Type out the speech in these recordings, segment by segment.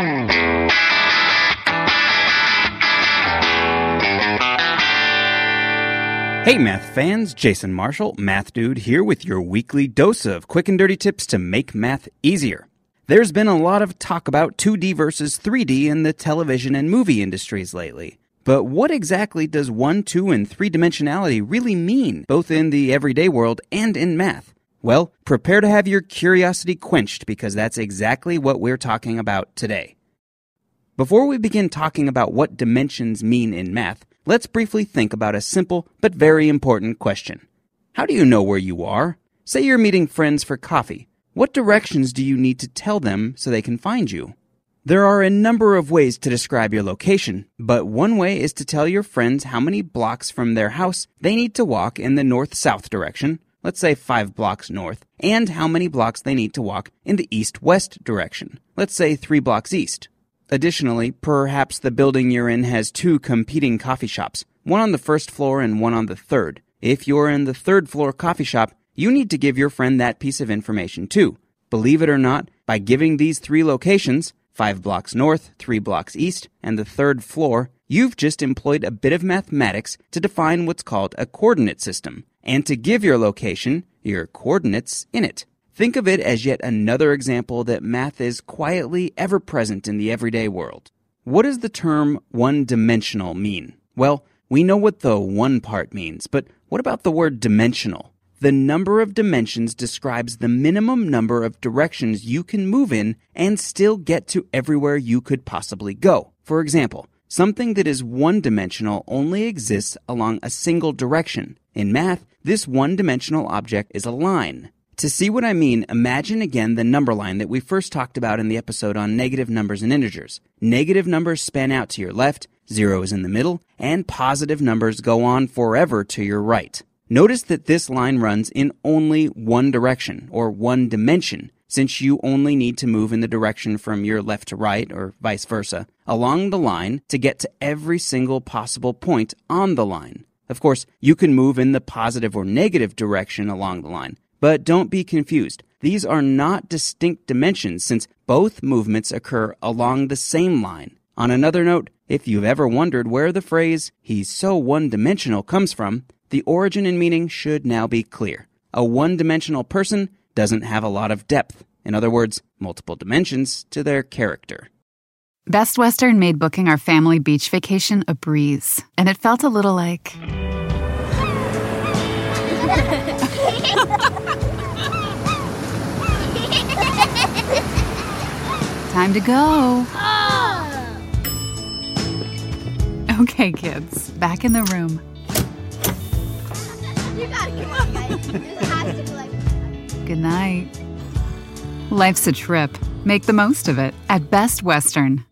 Hey, math fans, Jason Marshall, Math Dude, here with your weekly dose of quick and dirty tips to make math easier. There's been a lot of talk about 2D versus 3D in the television and movie industries lately. But what exactly does 1, 2, and 3 dimensionality really mean, both in the everyday world and in math? Well, prepare to have your curiosity quenched because that's exactly what we're talking about today. Before we begin talking about what dimensions mean in math, let's briefly think about a simple but very important question. How do you know where you are? Say you're meeting friends for coffee. What directions do you need to tell them so they can find you? There are a number of ways to describe your location, but one way is to tell your friends how many blocks from their house they need to walk in the north south direction, let's say five blocks north, and how many blocks they need to walk in the east west direction, let's say three blocks east. Additionally, perhaps the building you're in has two competing coffee shops, one on the first floor and one on the third. If you're in the third floor coffee shop, you need to give your friend that piece of information too. Believe it or not, by giving these three locations, five blocks north, three blocks east, and the third floor, you've just employed a bit of mathematics to define what's called a coordinate system, and to give your location your coordinates in it. Think of it as yet another example that math is quietly ever present in the everyday world. What does the term one dimensional mean? Well, we know what the one part means, but what about the word dimensional? The number of dimensions describes the minimum number of directions you can move in and still get to everywhere you could possibly go. For example, something that is one dimensional only exists along a single direction. In math, this one dimensional object is a line. To see what I mean, imagine again the number line that we first talked about in the episode on negative numbers and integers. Negative numbers span out to your left, zero is in the middle, and positive numbers go on forever to your right. Notice that this line runs in only one direction, or one dimension, since you only need to move in the direction from your left to right, or vice versa, along the line to get to every single possible point on the line. Of course, you can move in the positive or negative direction along the line, but don't be confused. These are not distinct dimensions since both movements occur along the same line. On another note, if you've ever wondered where the phrase, he's so one dimensional, comes from, the origin and meaning should now be clear. A one dimensional person doesn't have a lot of depth. In other words, multiple dimensions to their character. Best Western made booking our family beach vacation a breeze, and it felt a little like. Time to go. Okay, kids, back in the room. Good night. Life's a trip. Make the most of it at Best Western.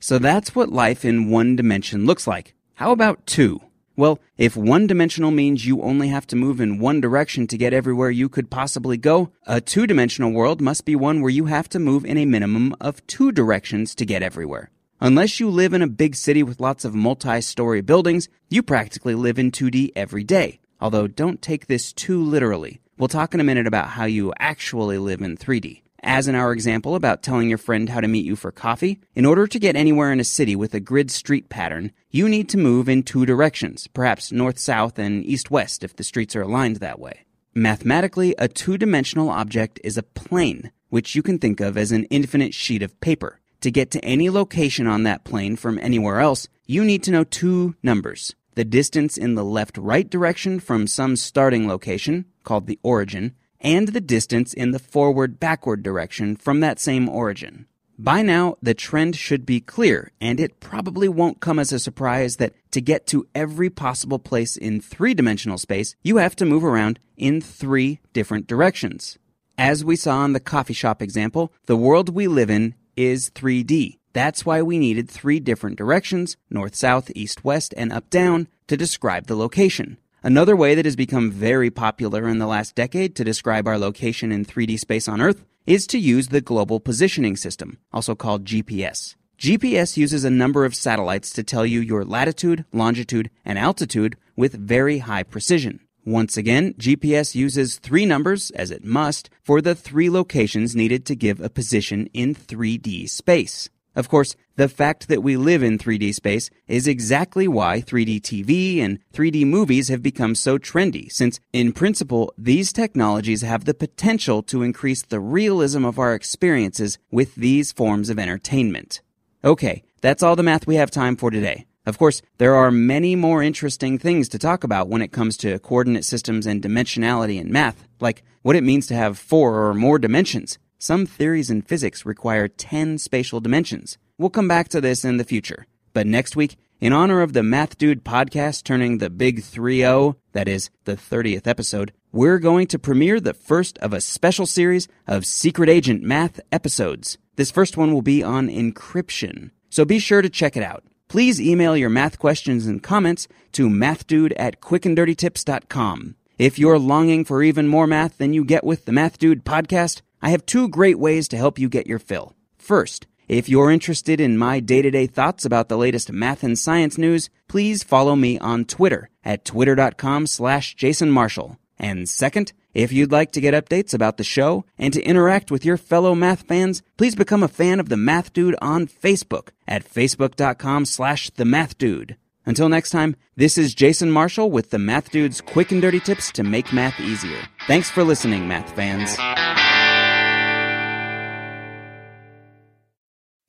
So that's what life in one dimension looks like. How about two? Well, if one dimensional means you only have to move in one direction to get everywhere you could possibly go, a two dimensional world must be one where you have to move in a minimum of two directions to get everywhere. Unless you live in a big city with lots of multi story buildings, you practically live in 2D every day. Although don't take this too literally. We'll talk in a minute about how you actually live in 3D. As in our example about telling your friend how to meet you for coffee, in order to get anywhere in a city with a grid street pattern, you need to move in two directions, perhaps north south and east west if the streets are aligned that way. Mathematically, a two dimensional object is a plane, which you can think of as an infinite sheet of paper. To get to any location on that plane from anywhere else, you need to know two numbers the distance in the left right direction from some starting location, called the origin, and the distance in the forward backward direction from that same origin. By now, the trend should be clear, and it probably won't come as a surprise that to get to every possible place in three dimensional space, you have to move around in three different directions. As we saw in the coffee shop example, the world we live in is 3D. That's why we needed three different directions north, south, east, west, and up, down to describe the location. Another way that has become very popular in the last decade to describe our location in 3D space on Earth is to use the Global Positioning System, also called GPS. GPS uses a number of satellites to tell you your latitude, longitude, and altitude with very high precision. Once again, GPS uses three numbers, as it must, for the three locations needed to give a position in 3D space. Of course, the fact that we live in 3D space is exactly why 3D TV and 3D movies have become so trendy, since, in principle, these technologies have the potential to increase the realism of our experiences with these forms of entertainment. Okay, that's all the math we have time for today. Of course, there are many more interesting things to talk about when it comes to coordinate systems and dimensionality in math, like what it means to have four or more dimensions. Some theories in physics require 10 spatial dimensions. We'll come back to this in the future. But next week, in honor of the Math Dude podcast turning the big 3 0, that is, the 30th episode, we're going to premiere the first of a special series of Secret Agent Math episodes. This first one will be on encryption, so be sure to check it out. Please email your math questions and comments to mathdude at quickanddirtytips.com. If you're longing for even more math than you get with the Math Dude podcast, I have two great ways to help you get your fill. First, if you're interested in my day to day thoughts about the latest math and science news, please follow me on Twitter at twitter.com slash Jason Marshall. And second, if you'd like to get updates about the show and to interact with your fellow math fans, please become a fan of the Math Dude on Facebook at facebook.com slash the Math Dude. Until next time, this is Jason Marshall with the Math Dude's quick and dirty tips to make math easier. Thanks for listening, math fans.